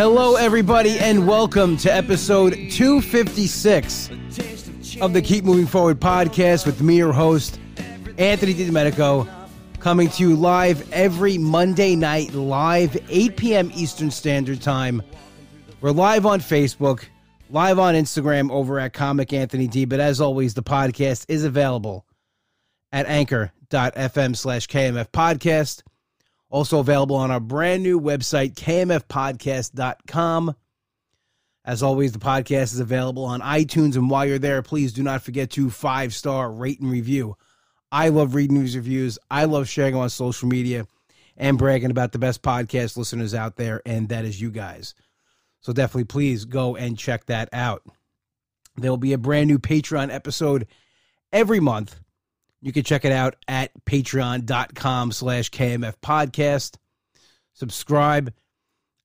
Hello, everybody, and welcome to episode 256 of the Keep Moving Forward podcast with me, your host, Anthony DiDomenico, coming to you live every Monday night, live 8 p.m. Eastern Standard Time. We're live on Facebook, live on Instagram over at Comic Anthony D. But as always, the podcast is available at anchor.fm slash KMF podcast. Also available on our brand new website, kmfpodcast.com. As always, the podcast is available on iTunes. And while you're there, please do not forget to five star rate and review. I love reading these reviews. I love sharing on social media and bragging about the best podcast listeners out there, and that is you guys. So definitely please go and check that out. There will be a brand new Patreon episode every month you can check it out at patreon.com slash KMF podcast. Subscribe.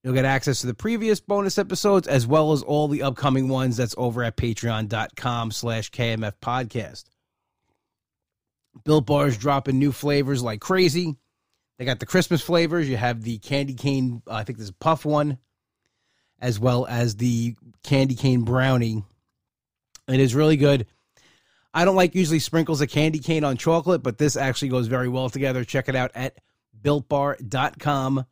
You'll get access to the previous bonus episodes as well as all the upcoming ones. That's over at patreon.com slash KMF podcast. Built bars dropping new flavors like crazy. They got the Christmas flavors. You have the candy cane, uh, I think there's a puff one, as well as the candy cane brownie. It is really good. I don't like usually sprinkles of candy cane on chocolate, but this actually goes very well together. Check it out at builtbar.com.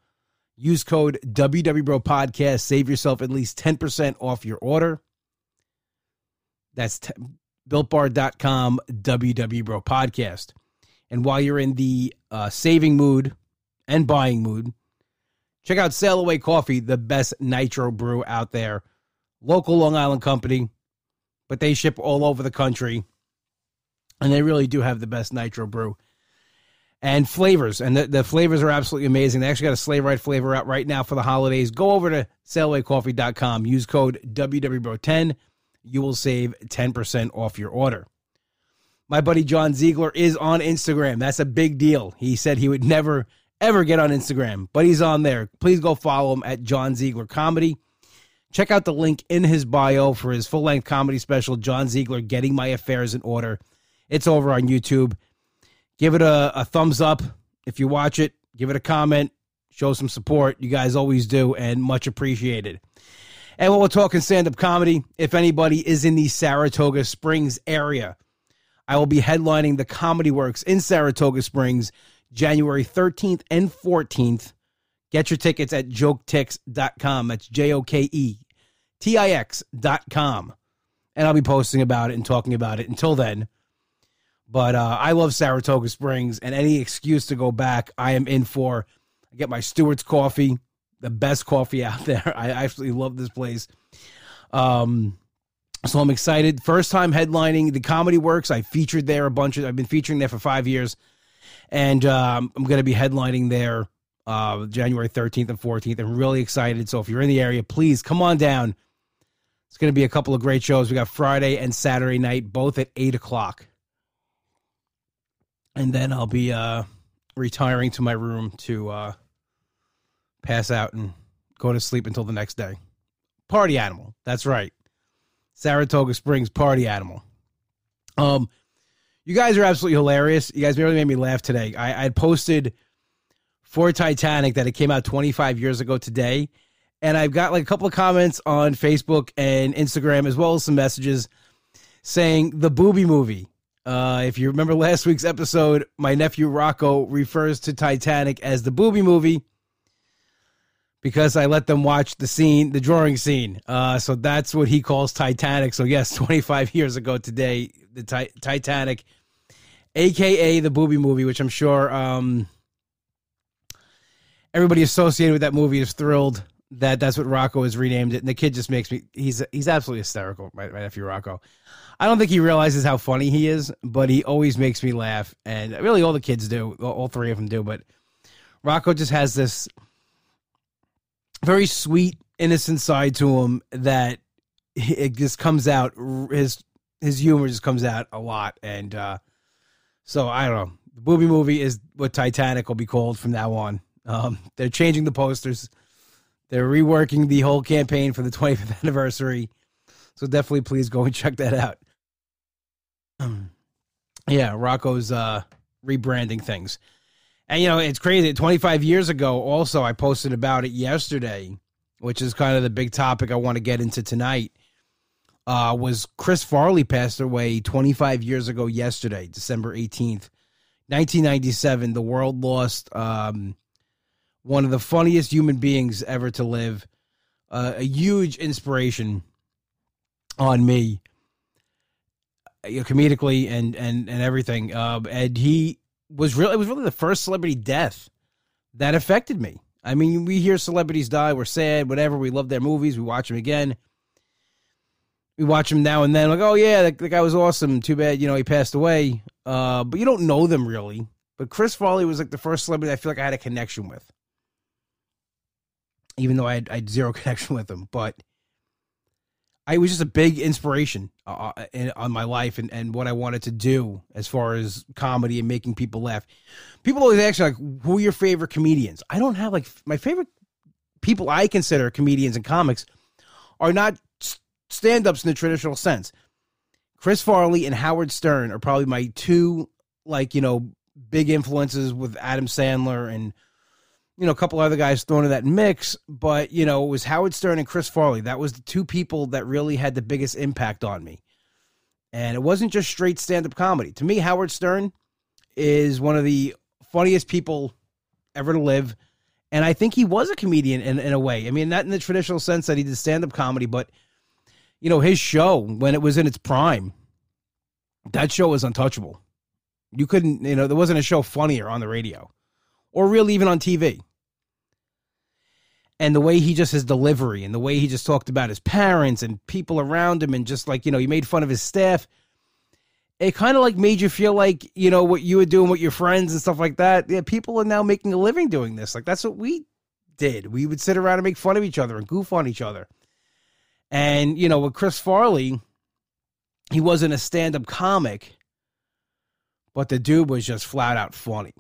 Use code WWBro podcast. Save yourself at least 10% off your order. That's t- builtbar.com, WWBro podcast. And while you're in the uh, saving mood and buying mood, check out Sail Away Coffee, the best nitro brew out there. Local Long Island company, but they ship all over the country and they really do have the best nitro brew. And flavors. And the, the flavors are absolutely amazing. They actually got a sleigh ride flavor out right now for the holidays. Go over to sailawaycoffee.com use code wwbro10 you will save 10% off your order. My buddy john ziegler is on instagram. That's a big deal. He said he would never ever get on instagram but he's on there. Please go follow him at john ziegler comedy. Check out the link in his bio for his full-length comedy special john ziegler getting my affairs in order it's over on YouTube. Give it a, a thumbs up if you watch it. Give it a comment. Show some support. You guys always do, and much appreciated. And while we're talking stand up comedy, if anybody is in the Saratoga Springs area, I will be headlining the Comedy Works in Saratoga Springs January 13th and 14th. Get your tickets at joketix.com. That's J O K E T I X.com. And I'll be posting about it and talking about it. Until then, but uh, I love Saratoga Springs, and any excuse to go back, I am in for. I get my Stewart's coffee, the best coffee out there. I absolutely love this place. Um, so I'm excited. First time headlining the Comedy Works. I featured there a bunch of. I've been featuring there for five years, and um, I'm going to be headlining there uh, January 13th and 14th. I'm really excited. So if you're in the area, please come on down. It's going to be a couple of great shows. We got Friday and Saturday night, both at eight o'clock and then I'll be uh, retiring to my room to uh, pass out and go to sleep until the next day. Party animal. That's right. Saratoga Springs party animal. Um, you guys are absolutely hilarious. You guys really made me laugh today. I, I posted for Titanic that it came out 25 years ago today, and I've got like a couple of comments on Facebook and Instagram as well as some messages saying the booby movie. Uh, if you remember last week's episode, my nephew Rocco refers to Titanic as the booby movie because I let them watch the scene, the drawing scene. Uh, so that's what he calls Titanic. So yes, 25 years ago today, the ti- Titanic, aka the booby movie, which I'm sure um, everybody associated with that movie is thrilled that that's what Rocco has renamed it. And the kid just makes me he's he's absolutely hysterical, my, my nephew Rocco. I don't think he realizes how funny he is, but he always makes me laugh, and really all the kids do, all three of them do. But Rocco just has this very sweet, innocent side to him that it just comes out. His his humor just comes out a lot, and uh, so I don't know. The booby movie is what Titanic will be called from now on. Um, they're changing the posters. They're reworking the whole campaign for the 25th anniversary. So definitely please go and check that out. yeah, Rocco's uh, rebranding things. And, you know, it's crazy. 25 years ago, also, I posted about it yesterday. which is kind of the big topic I want to get into tonight, uh, was Chris Farley passed away 25 years ago yesterday, December 18th, 1997. The world lost um, one of the funniest human beings ever to live, uh, a huge inspiration on me you know, comedically and and and everything. Uh, and he was really it was really the first celebrity death that affected me. I mean, we hear celebrities die, we're sad, whatever. We love their movies, we watch them again. We watch them now and then, like, oh yeah, the, the guy was awesome. Too bad, you know, he passed away. Uh, but you don't know them really. But Chris Farley was like the first celebrity I feel like I had a connection with, even though I had, I had zero connection with him. But I was just a big inspiration uh, uh, in, on my life and, and what I wanted to do as far as comedy and making people laugh. People always ask me, like, who are your favorite comedians? I don't have like my favorite people I consider comedians and comics are not stand ups in the traditional sense. Chris Farley and Howard Stern are probably my two, like, you know, big influences with Adam Sandler and you know, a couple other guys thrown in that mix, but you know, it was Howard Stern and Chris Farley. That was the two people that really had the biggest impact on me. And it wasn't just straight stand-up comedy. To me, Howard Stern is one of the funniest people ever to live. And I think he was a comedian in, in a way. I mean, not in the traditional sense that he did stand-up comedy, but you know, his show when it was in its prime, that show was untouchable. You couldn't, you know, there wasn't a show funnier on the radio or really even on TV. And the way he just his delivery and the way he just talked about his parents and people around him and just like, you know, he made fun of his staff. It kind of like made you feel like, you know, what you were doing with your friends and stuff like that. Yeah, people are now making a living doing this. Like that's what we did. We would sit around and make fun of each other and goof on each other. And, you know, with Chris Farley, he wasn't a stand up comic, but the dude was just flat out funny.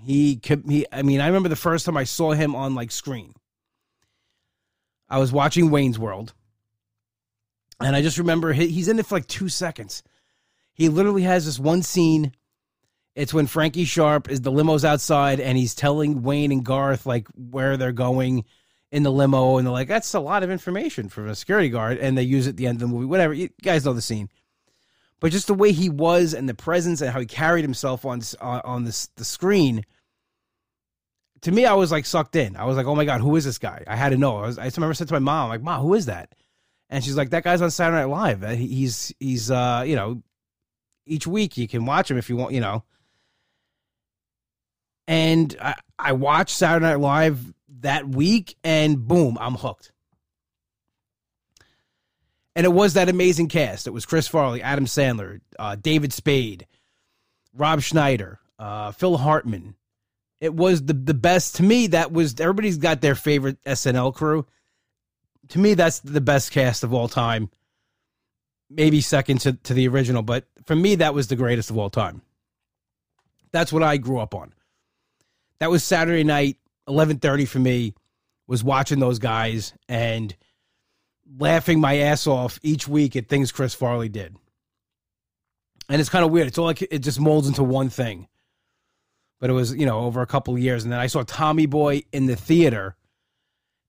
He, he, I mean, I remember the first time I saw him on like screen. I was watching Wayne's World, and I just remember he, he's in it for like two seconds. He literally has this one scene. It's when Frankie Sharp is the limo's outside, and he's telling Wayne and Garth like where they're going in the limo, and they're like, "That's a lot of information from a security guard," and they use it at the end of the movie. Whatever, you guys know the scene but just the way he was and the presence and how he carried himself on on, on this the screen. To me, I was like sucked in. I was like, "Oh my god, who is this guy?" I had to know. I, was, I remember said to my mom, "Like, mom, who is that?" And she's like, "That guy's on Saturday Night Live. He's he's uh you know, each week you can watch him if you want, you know." And I I watched Saturday Night Live that week, and boom, I'm hooked. And it was that amazing cast. It was Chris Farley, Adam Sandler, uh, David Spade, Rob Schneider, uh, Phil Hartman. It was the the best to me. That was everybody's got their favorite SNL crew. To me, that's the best cast of all time. Maybe second to, to the original, but for me, that was the greatest of all time. That's what I grew up on. That was Saturday night, eleven thirty for me. Was watching those guys and laughing my ass off each week at things Chris Farley did. And it's kind of weird. It's all like it just molds into one thing. But it was, you know, over a couple of years. And then I saw Tommy Boy in the theater.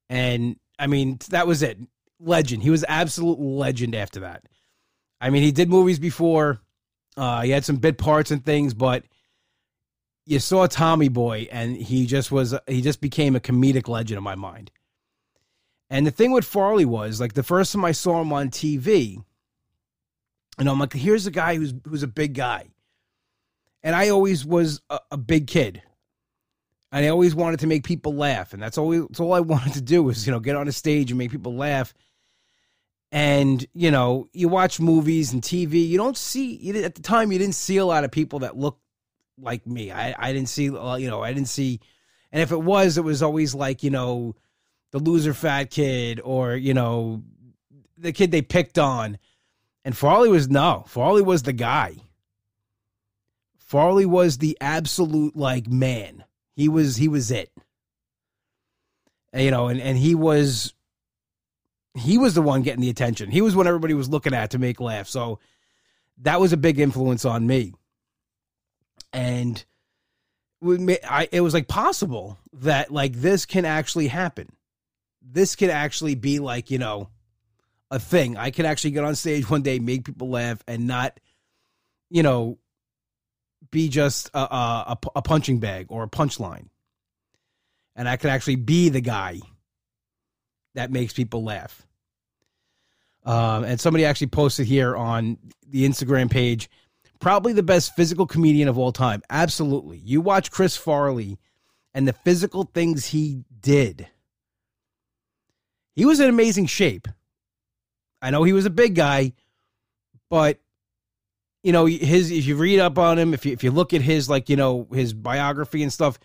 And I mean, that was it. Legend. He was absolute legend after that. I mean, he did movies before. Uh, he had some bit parts and things, but you saw Tommy Boy, and he just was he just became a comedic legend in my mind. And the thing with Farley was like the first time I saw him on TV, and I'm like, here's a guy who's who's a big guy. And I always was a, a big kid. And I always wanted to make people laugh. And that's always that's all I wanted to do was, you know, get on a stage and make people laugh. And, you know, you watch movies and TV, you don't see you, at the time you didn't see a lot of people that look like me. I, I didn't see, uh, you know, I didn't see, and if it was, it was always like, you know, the loser fat kid or, you know, the kid they picked on. And Farley was no, Farley was the guy. Farley was the absolute like man. He was he was it. You know, and, and he was he was the one getting the attention. He was what everybody was looking at to make laugh. So that was a big influence on me. And it was like possible that like this can actually happen this could actually be like, you know, a thing. I could actually get on stage one day, make people laugh, and not, you know, be just a, a, a punching bag or a punchline. And I could actually be the guy that makes people laugh. Um, and somebody actually posted here on the Instagram page probably the best physical comedian of all time. Absolutely. You watch Chris Farley and the physical things he did. He was in amazing shape. I know he was a big guy, but you know his if you read up on him, if you if you look at his like you know his biography and stuff,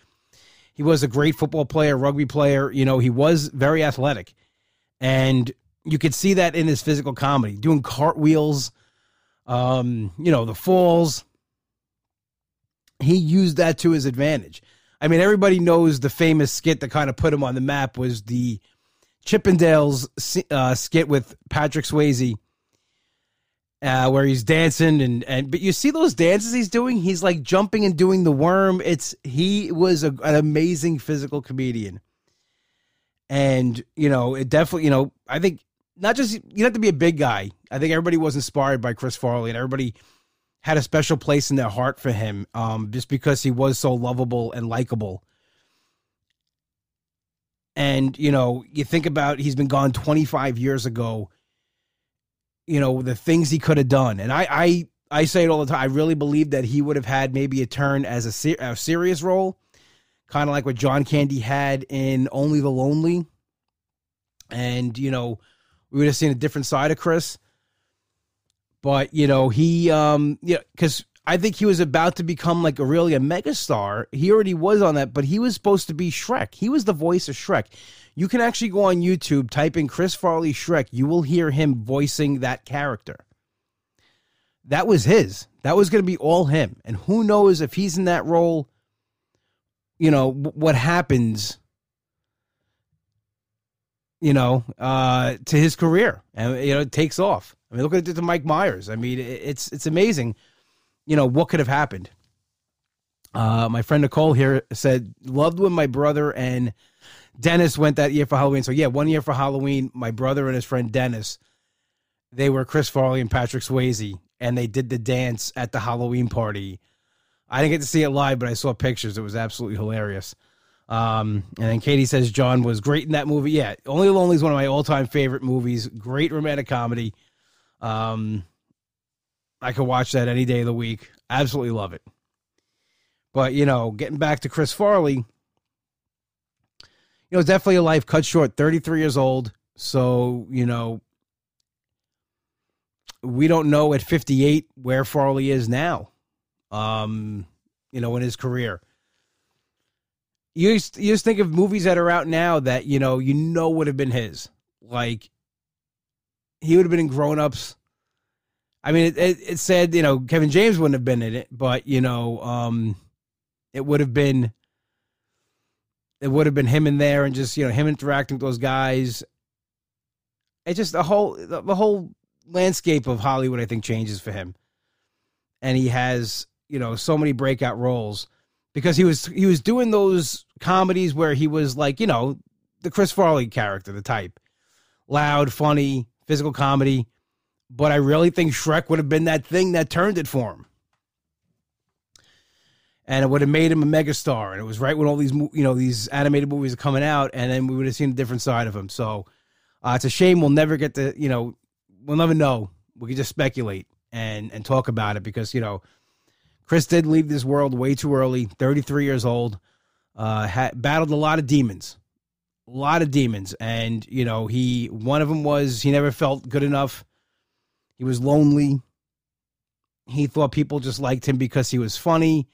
he was a great football player, rugby player. You know he was very athletic, and you could see that in his physical comedy, doing cartwheels, um, you know, the falls. He used that to his advantage. I mean, everybody knows the famous skit that kind of put him on the map was the Chippendales uh, skit with Patrick Swayze, uh, where he's dancing and and but you see those dances he's doing. He's like jumping and doing the worm. It's he was a, an amazing physical comedian, and you know it definitely you know I think not just you don't have to be a big guy. I think everybody was inspired by Chris Farley, and everybody had a special place in their heart for him, um, just because he was so lovable and likable. And you know, you think about he's been gone 25 years ago. You know the things he could have done, and I, I, I say it all the time. I really believe that he would have had maybe a turn as a, ser- a serious role, kind of like what John Candy had in Only the Lonely. And you know, we would have seen a different side of Chris. But you know, he um yeah, because I think he was about to become like a really a megastar. He already was on that, but he was supposed to be Shrek. He was the voice of Shrek. You can actually go on YouTube, type in Chris Farley Shrek. You will hear him voicing that character. That was his. That was going to be all him. And who knows if he's in that role, you know, what happens you know, uh, to his career, and you know, it takes off. I mean, look at it to Mike Myers. I mean, it's it's amazing, you know, what could have happened. Uh, my friend Nicole here said, loved when my brother and Dennis went that year for Halloween. So yeah, one year for Halloween, my brother and his friend Dennis, they were Chris Farley and Patrick Swayze, and they did the dance at the Halloween party. I didn't get to see it live, but I saw pictures. It was absolutely hilarious. Um, and then Katie says John was great in that movie. Yeah, Only Lonely is one of my all time favorite movies. Great romantic comedy. Um, I could watch that any day of the week. Absolutely love it. But you know, getting back to Chris Farley, you know, definitely a life cut short. Thirty three years old. So you know, we don't know at fifty eight where Farley is now. Um, you know, in his career you just, you just think of movies that are out now that you know you know would have been his. Like he would have been in Grown Ups. I mean, it, it, it, said you know Kevin James wouldn't have been in it, but you know, um, it would have been it would have been him in there and just you know him interacting with those guys. It's just the whole the whole landscape of Hollywood. I think changes for him, and he has you know so many breakout roles because he was he was doing those comedies where he was like, you know, the Chris Farley character, the type. Loud, funny, physical comedy. But I really think Shrek would have been that thing that turned it for him. And it would have made him a megastar. And it was right when all these, you know, these animated movies are coming out, and then we would have seen a different side of him. So uh, it's a shame we'll never get to, you know, we'll never know. We can just speculate and and talk about it because you know, Chris did leave this world way too early, 33 years old uh, had battled a lot of demons, a lot of demons, and you know he one of them was he never felt good enough. He was lonely. He thought people just liked him because he was funny,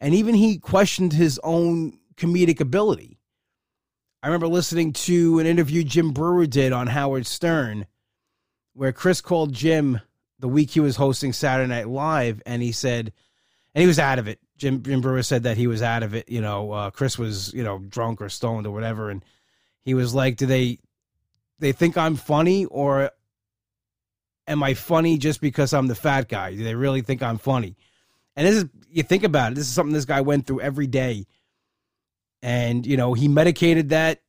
and even he questioned his own comedic ability. I remember listening to an interview Jim Breuer did on Howard Stern, where Chris called Jim the week he was hosting Saturday Night Live, and he said, and he was out of it. Jim, Jim Breuer said that he was out of it. You know, uh, Chris was you know drunk or stoned or whatever, and he was like, "Do they they think I'm funny or am I funny just because I'm the fat guy? Do they really think I'm funny?" And this is you think about it. This is something this guy went through every day, and you know he medicated that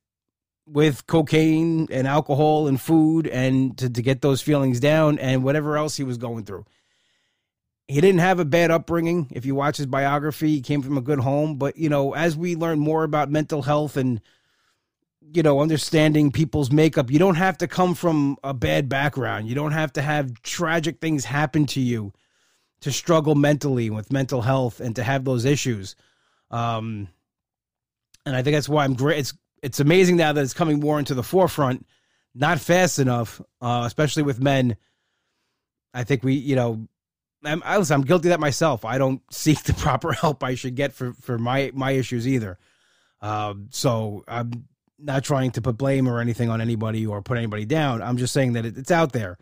with cocaine and alcohol and food and to, to get those feelings down and whatever else he was going through. He didn't have a bad upbringing. If you watch his biography, he came from a good home. But, you know, as we learn more about mental health and, you know, understanding people's makeup, you don't have to come from a bad background. You don't have to have tragic things happen to you to struggle mentally with mental health and to have those issues. Um, and I think that's why I'm great. It's it's amazing now that it's coming more into the forefront. Not fast enough, uh, especially with men. I think we, you know, I'm, I, listen, I'm guilty that myself. I don't seek the proper help I should get for for my my issues either. Um, so I'm not trying to put blame or anything on anybody or put anybody down. I'm just saying that it, it's out there,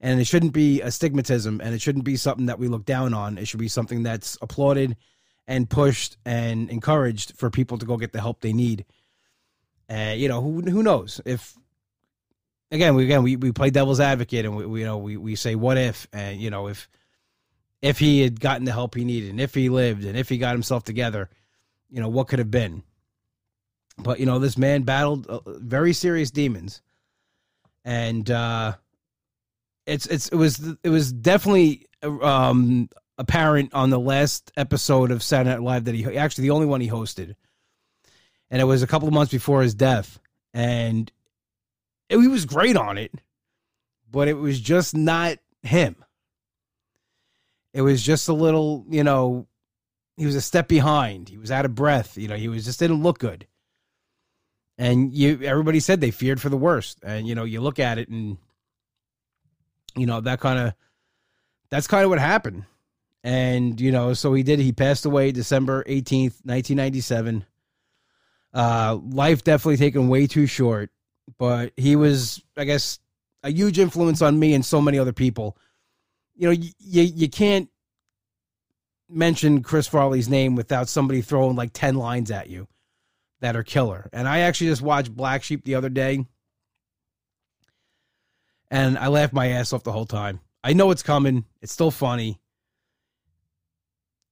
and it shouldn't be a stigmatism, and it shouldn't be something that we look down on. It should be something that's applauded and pushed and encouraged for people to go get the help they need. And uh, you know, who who knows if again we again we, we play devil's advocate and we, we you know we, we say what if and you know if if he had gotten the help he needed and if he lived and if he got himself together, you know, what could have been. But you know, this man battled uh, very serious demons, and uh, it's it's it was it was definitely um, apparent on the last episode of Saturday Night Live that he actually the only one he hosted and it was a couple of months before his death, and it, he was great on it, but it was just not him. It was just a little, you know, he was a step behind. He was out of breath. You know, he was just didn't look good. And you, everybody said they feared for the worst. And you know, you look at it, and you know that kind of, that's kind of what happened. And you know, so he did. He passed away December eighteenth, nineteen ninety seven. Uh, life definitely taken way too short, but he was, I guess, a huge influence on me and so many other people. You know, you you can't mention Chris Farley's name without somebody throwing like 10 lines at you that are killer. And I actually just watched Black Sheep the other day and I laughed my ass off the whole time. I know it's coming. It's still funny.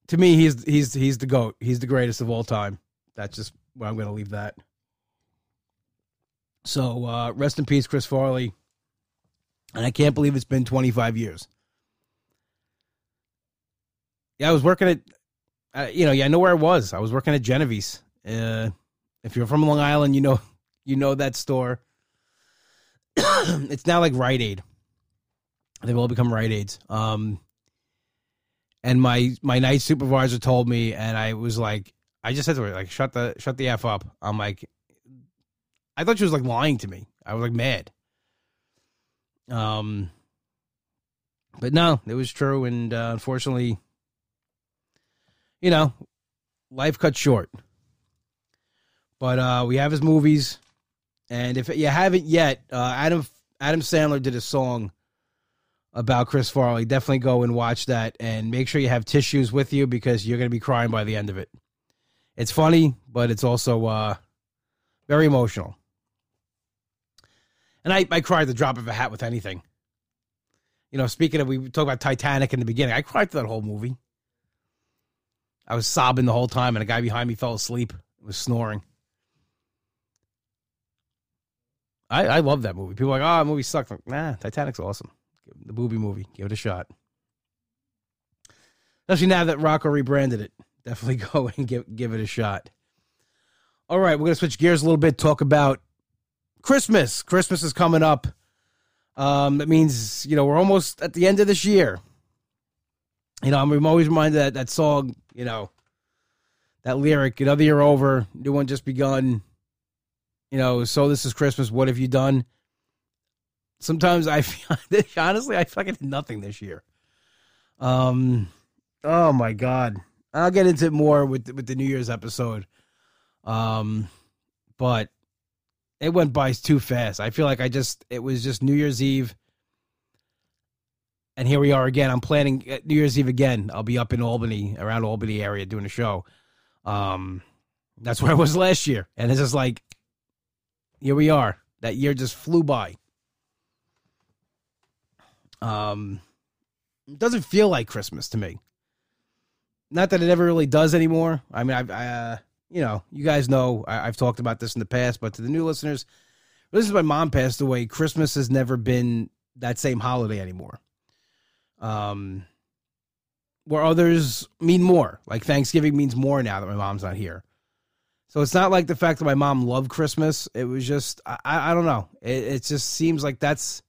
To me, he's he's he's the goat. He's the greatest of all time. That's just where I'm going to leave that. So uh, rest in peace, Chris Farley. And I can't believe it's been 25 years. Yeah, I was working at, uh, you know, yeah, I know where I was. I was working at Genovese. Uh, if you're from Long Island, you know, you know that store. it's now like Rite Aid. They've all become Rite Aids. Um, and my my night supervisor told me, and I was like, I just said to her, like, shut the shut the F up. I'm like I thought she was like lying to me. I was like mad. Um but no, it was true and uh, unfortunately you know, life cut short. But uh we have his movies and if you haven't yet, uh Adam Adam Sandler did a song about Chris Farley. Definitely go and watch that and make sure you have tissues with you because you're going to be crying by the end of it. It's funny, but it's also uh, very emotional. And I, I cried the drop of a hat with anything. You know, speaking of, we talked about Titanic in the beginning. I cried through that whole movie. I was sobbing the whole time, and a guy behind me fell asleep, was snoring. I, I love that movie. People are like, oh, that movie sucked. Like, nah, Titanic's awesome. The booby movie. Give it a shot. Especially now that Rocco rebranded it definitely go and give give it a shot. All right, we're gonna switch gears a little bit. Talk about Christmas. Christmas is coming up. Um, that means you know we're almost at the end of this year. You know, I'm always reminded that that song. You know, that lyric. Another year over, new one just begun. You know, so this is Christmas. What have you done? Sometimes I feel, honestly, I fucking did nothing this year. Um, oh my god. I'll get into it more with with the New Year's episode. Um, but it went by too fast. I feel like I just it was just New Year's Eve, and here we are again. I'm planning uh, New Year's Eve again. I'll be up in Albany, around Albany area, doing a show. Um, that's where I was last year, and it's just like here we are. That year just flew by. Um, doesn't feel like Christmas to me not that it ever really does anymore. I mean, I've, I, uh, you know, you guys know I, have talked about this in the past, but to the new listeners, This is my mom passed away. Christmas has never been that same holiday anymore. Um, where others mean more. Like Thanksgiving means more now that my mom's not here. So it's not like the fact that my mom loved Christmas. It was just I, I don't know. It, it just seems like that's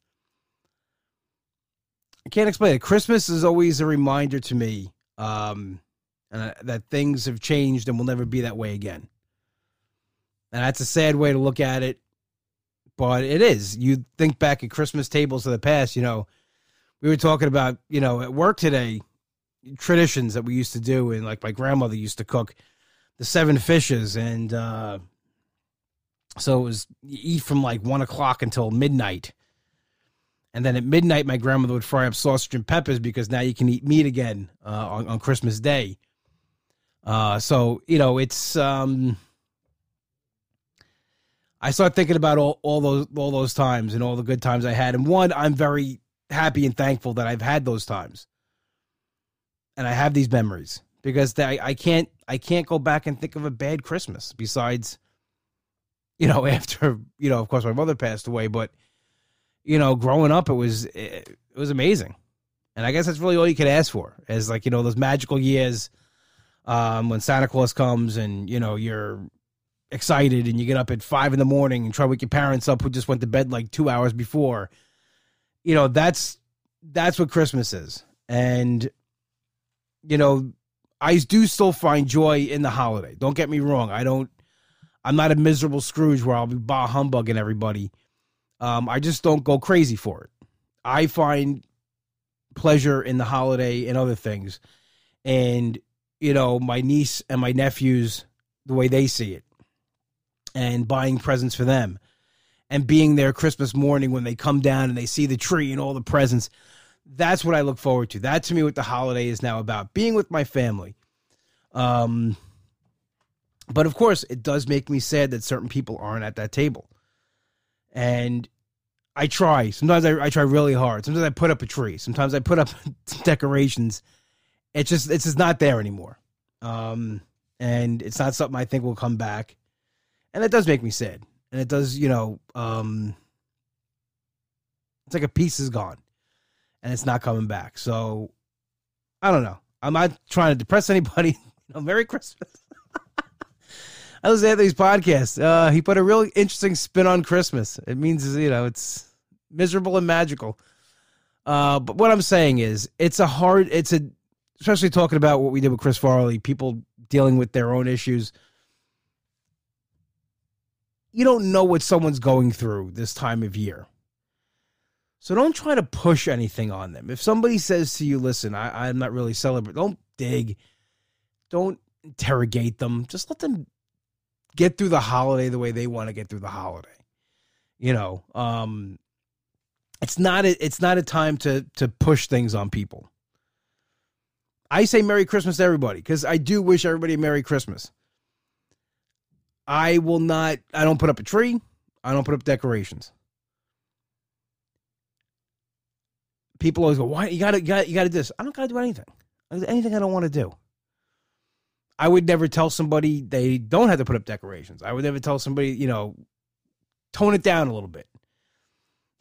I can't explain it. Christmas is always a reminder to me um, and that things have changed and will never be that way again. And that's a sad way to look at it, but it is. You think back at Christmas tables of the past, you know, we were talking about, you know, at work today, traditions that we used to do, and like my grandmother used to cook the seven fishes, and uh, so it was eat from like one o'clock until midnight. And then at midnight, my grandmother would fry up sausage and peppers because now you can eat meat again uh, on, on Christmas Day. Uh, so you know, it's um, I start thinking about all, all those all those times and all the good times I had. And one, I'm very happy and thankful that I've had those times, and I have these memories because I, I can't I can't go back and think of a bad Christmas besides, you know, after you know, of course, my mother passed away, but you know, growing up, it was it, it was amazing, and I guess that's really all you could ask for is like you know those magical years um, when Santa Claus comes and you know you're excited and you get up at five in the morning and try to wake your parents up who just went to bed like two hours before. You know that's that's what Christmas is, and you know I do still find joy in the holiday. Don't get me wrong. I don't. I'm not a miserable Scrooge where I'll be bah humbugging everybody. Um, I just don't go crazy for it. I find pleasure in the holiday and other things, and you know, my niece and my nephews, the way they see it, and buying presents for them, and being there Christmas morning when they come down and they see the tree and all the presents. That's what I look forward to. That to me, what the holiday is now about being with my family. Um, but of course, it does make me sad that certain people aren't at that table. And I try. Sometimes I, I try really hard. Sometimes I put up a tree. Sometimes I put up decorations it's just it's just not there anymore. Um, and it's not something I think will come back. And it does make me sad. And it does, you know, um, it's like a piece is gone and it's not coming back. So I don't know. I'm not trying to depress anybody. know, Merry Christmas. I was at these podcasts. Uh, he put a really interesting spin on Christmas. It means, you know, it's miserable and magical. Uh, but what I'm saying is, it's a hard, it's a especially talking about what we did with Chris Farley, people dealing with their own issues. You don't know what someone's going through this time of year. So don't try to push anything on them. If somebody says to you, listen, I, I'm not really celebrating, don't dig, don't interrogate them. Just let them get through the holiday the way they want to get through the holiday. You know, um, it's not a, it's not a time to to push things on people. I say Merry Christmas to everybody because I do wish everybody a Merry Christmas. I will not, I don't put up a tree. I don't put up decorations. People always go, why? You gotta, you gotta, you gotta do this. I don't gotta do anything. Anything I don't want to do. I would never tell somebody they don't have to put up decorations. I would never tell somebody, you know, tone it down a little bit.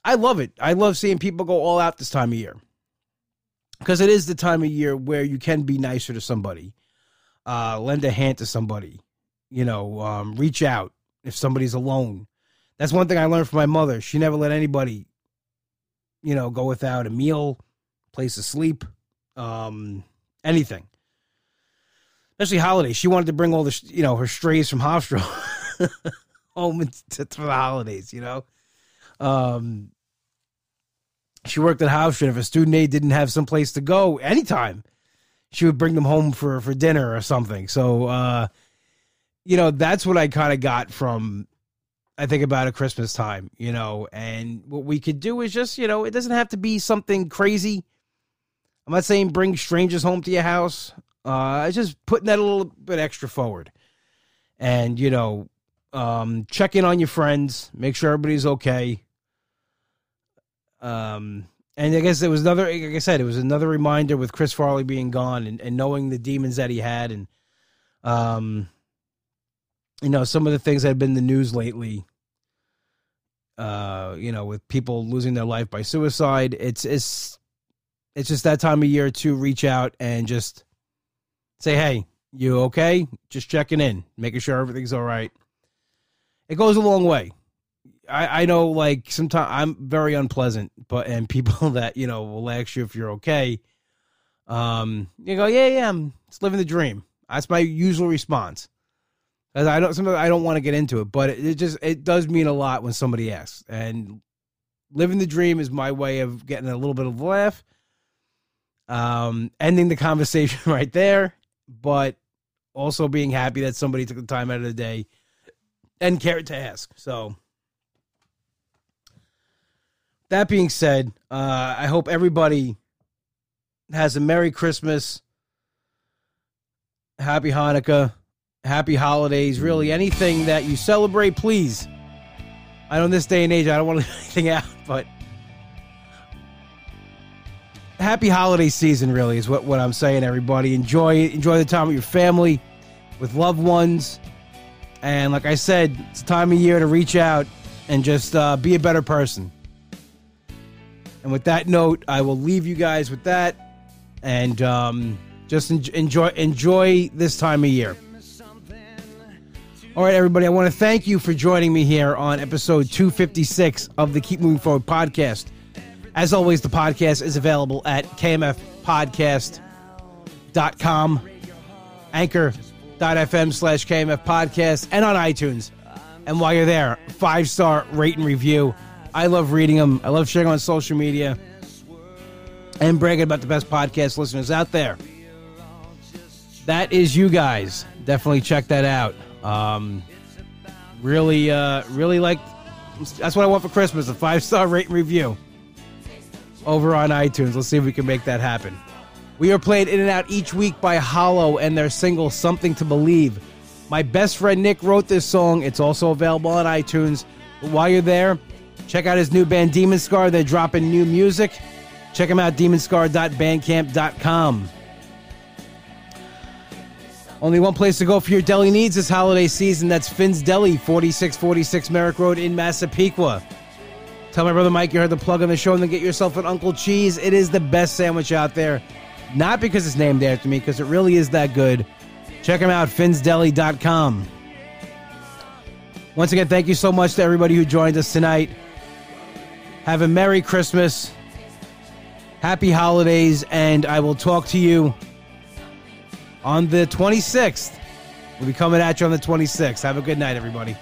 I love it. I love seeing people go all out this time of year because it is the time of year where you can be nicer to somebody, uh, lend a hand to somebody, you know, um, reach out if somebody's alone. That's one thing I learned from my mother. She never let anybody, you know, go without a meal, place to sleep, um, anything. Especially holidays. She wanted to bring all the, you know, her strays from Hofstra home to, for the holidays, you know. Um, she worked at Hofstra. if a student aide didn't have some place to go anytime, she would bring them home for for dinner or something. So, uh, you know, that's what I kind of got from. I think about a Christmas time, you know, and what we could do is just, you know, it doesn't have to be something crazy. I'm not saying bring strangers home to your house. Uh, just putting that a little bit extra forward, and you know, um, check in on your friends, make sure everybody's okay. Um, and I guess it was another, like I said, it was another reminder with Chris Farley being gone and, and knowing the demons that he had. And, um, you know, some of the things that have been in the news lately. uh, you know, with people losing their life by suicide. It's it's it's just that time of year to reach out and just say, "Hey, you okay? Just checking in, making sure everything's all right." It goes a long way. I, I know, like sometimes I'm very unpleasant, but and people that you know will ask you if you're okay. Um, you go, yeah, yeah, I'm just living the dream. That's my usual response. I don't, sometimes I don't want to get into it, but it, it just it does mean a lot when somebody asks. And living the dream is my way of getting a little bit of a laugh, um, ending the conversation right there, but also being happy that somebody took the time out of the day and cared to ask. So that being said, uh, I hope everybody has a Merry Christmas, Happy Hanukkah, Happy Holidays. Really, anything that you celebrate, please. I know in this day and age, I don't want to leave anything out, but happy holiday season really is what, what I'm saying, everybody. Enjoy enjoy the time with your family, with loved ones. And like I said, it's time of year to reach out and just uh, be a better person. And with that note, I will leave you guys with that, and um, just en- enjoy enjoy this time of year. All right, everybody, I want to thank you for joining me here on episode 256 of the Keep Moving Forward podcast. As always, the podcast is available at kmfpodcast.com, anchor.fm slash kmf podcast, and on iTunes. And while you're there, five star rate and review. I love reading them. I love sharing on social media and bragging about the best podcast listeners out there. That is you guys. Definitely check that out. Um, really, uh, really like. That's what I want for Christmas: a five star rate and review over on iTunes. Let's see if we can make that happen. We are played in and out each week by Hollow and their single "Something to Believe." My best friend Nick wrote this song. It's also available on iTunes. But while you're there, check out his new band Demon Scar. They're dropping new music. Check them out, demonscar.bandcamp.com. Only one place to go for your deli needs this holiday season. That's Finn's Deli, 4646 Merrick Road in Massapequa. Tell my brother Mike you heard the plug on the show and then get yourself an Uncle Cheese. It is the best sandwich out there. Not because it's named after me, because it really is that good. Check them out, finsdeli.com. Once again, thank you so much to everybody who joined us tonight. Have a Merry Christmas, Happy Holidays, and I will talk to you on the 26th. We'll be coming at you on the 26th. Have a good night, everybody.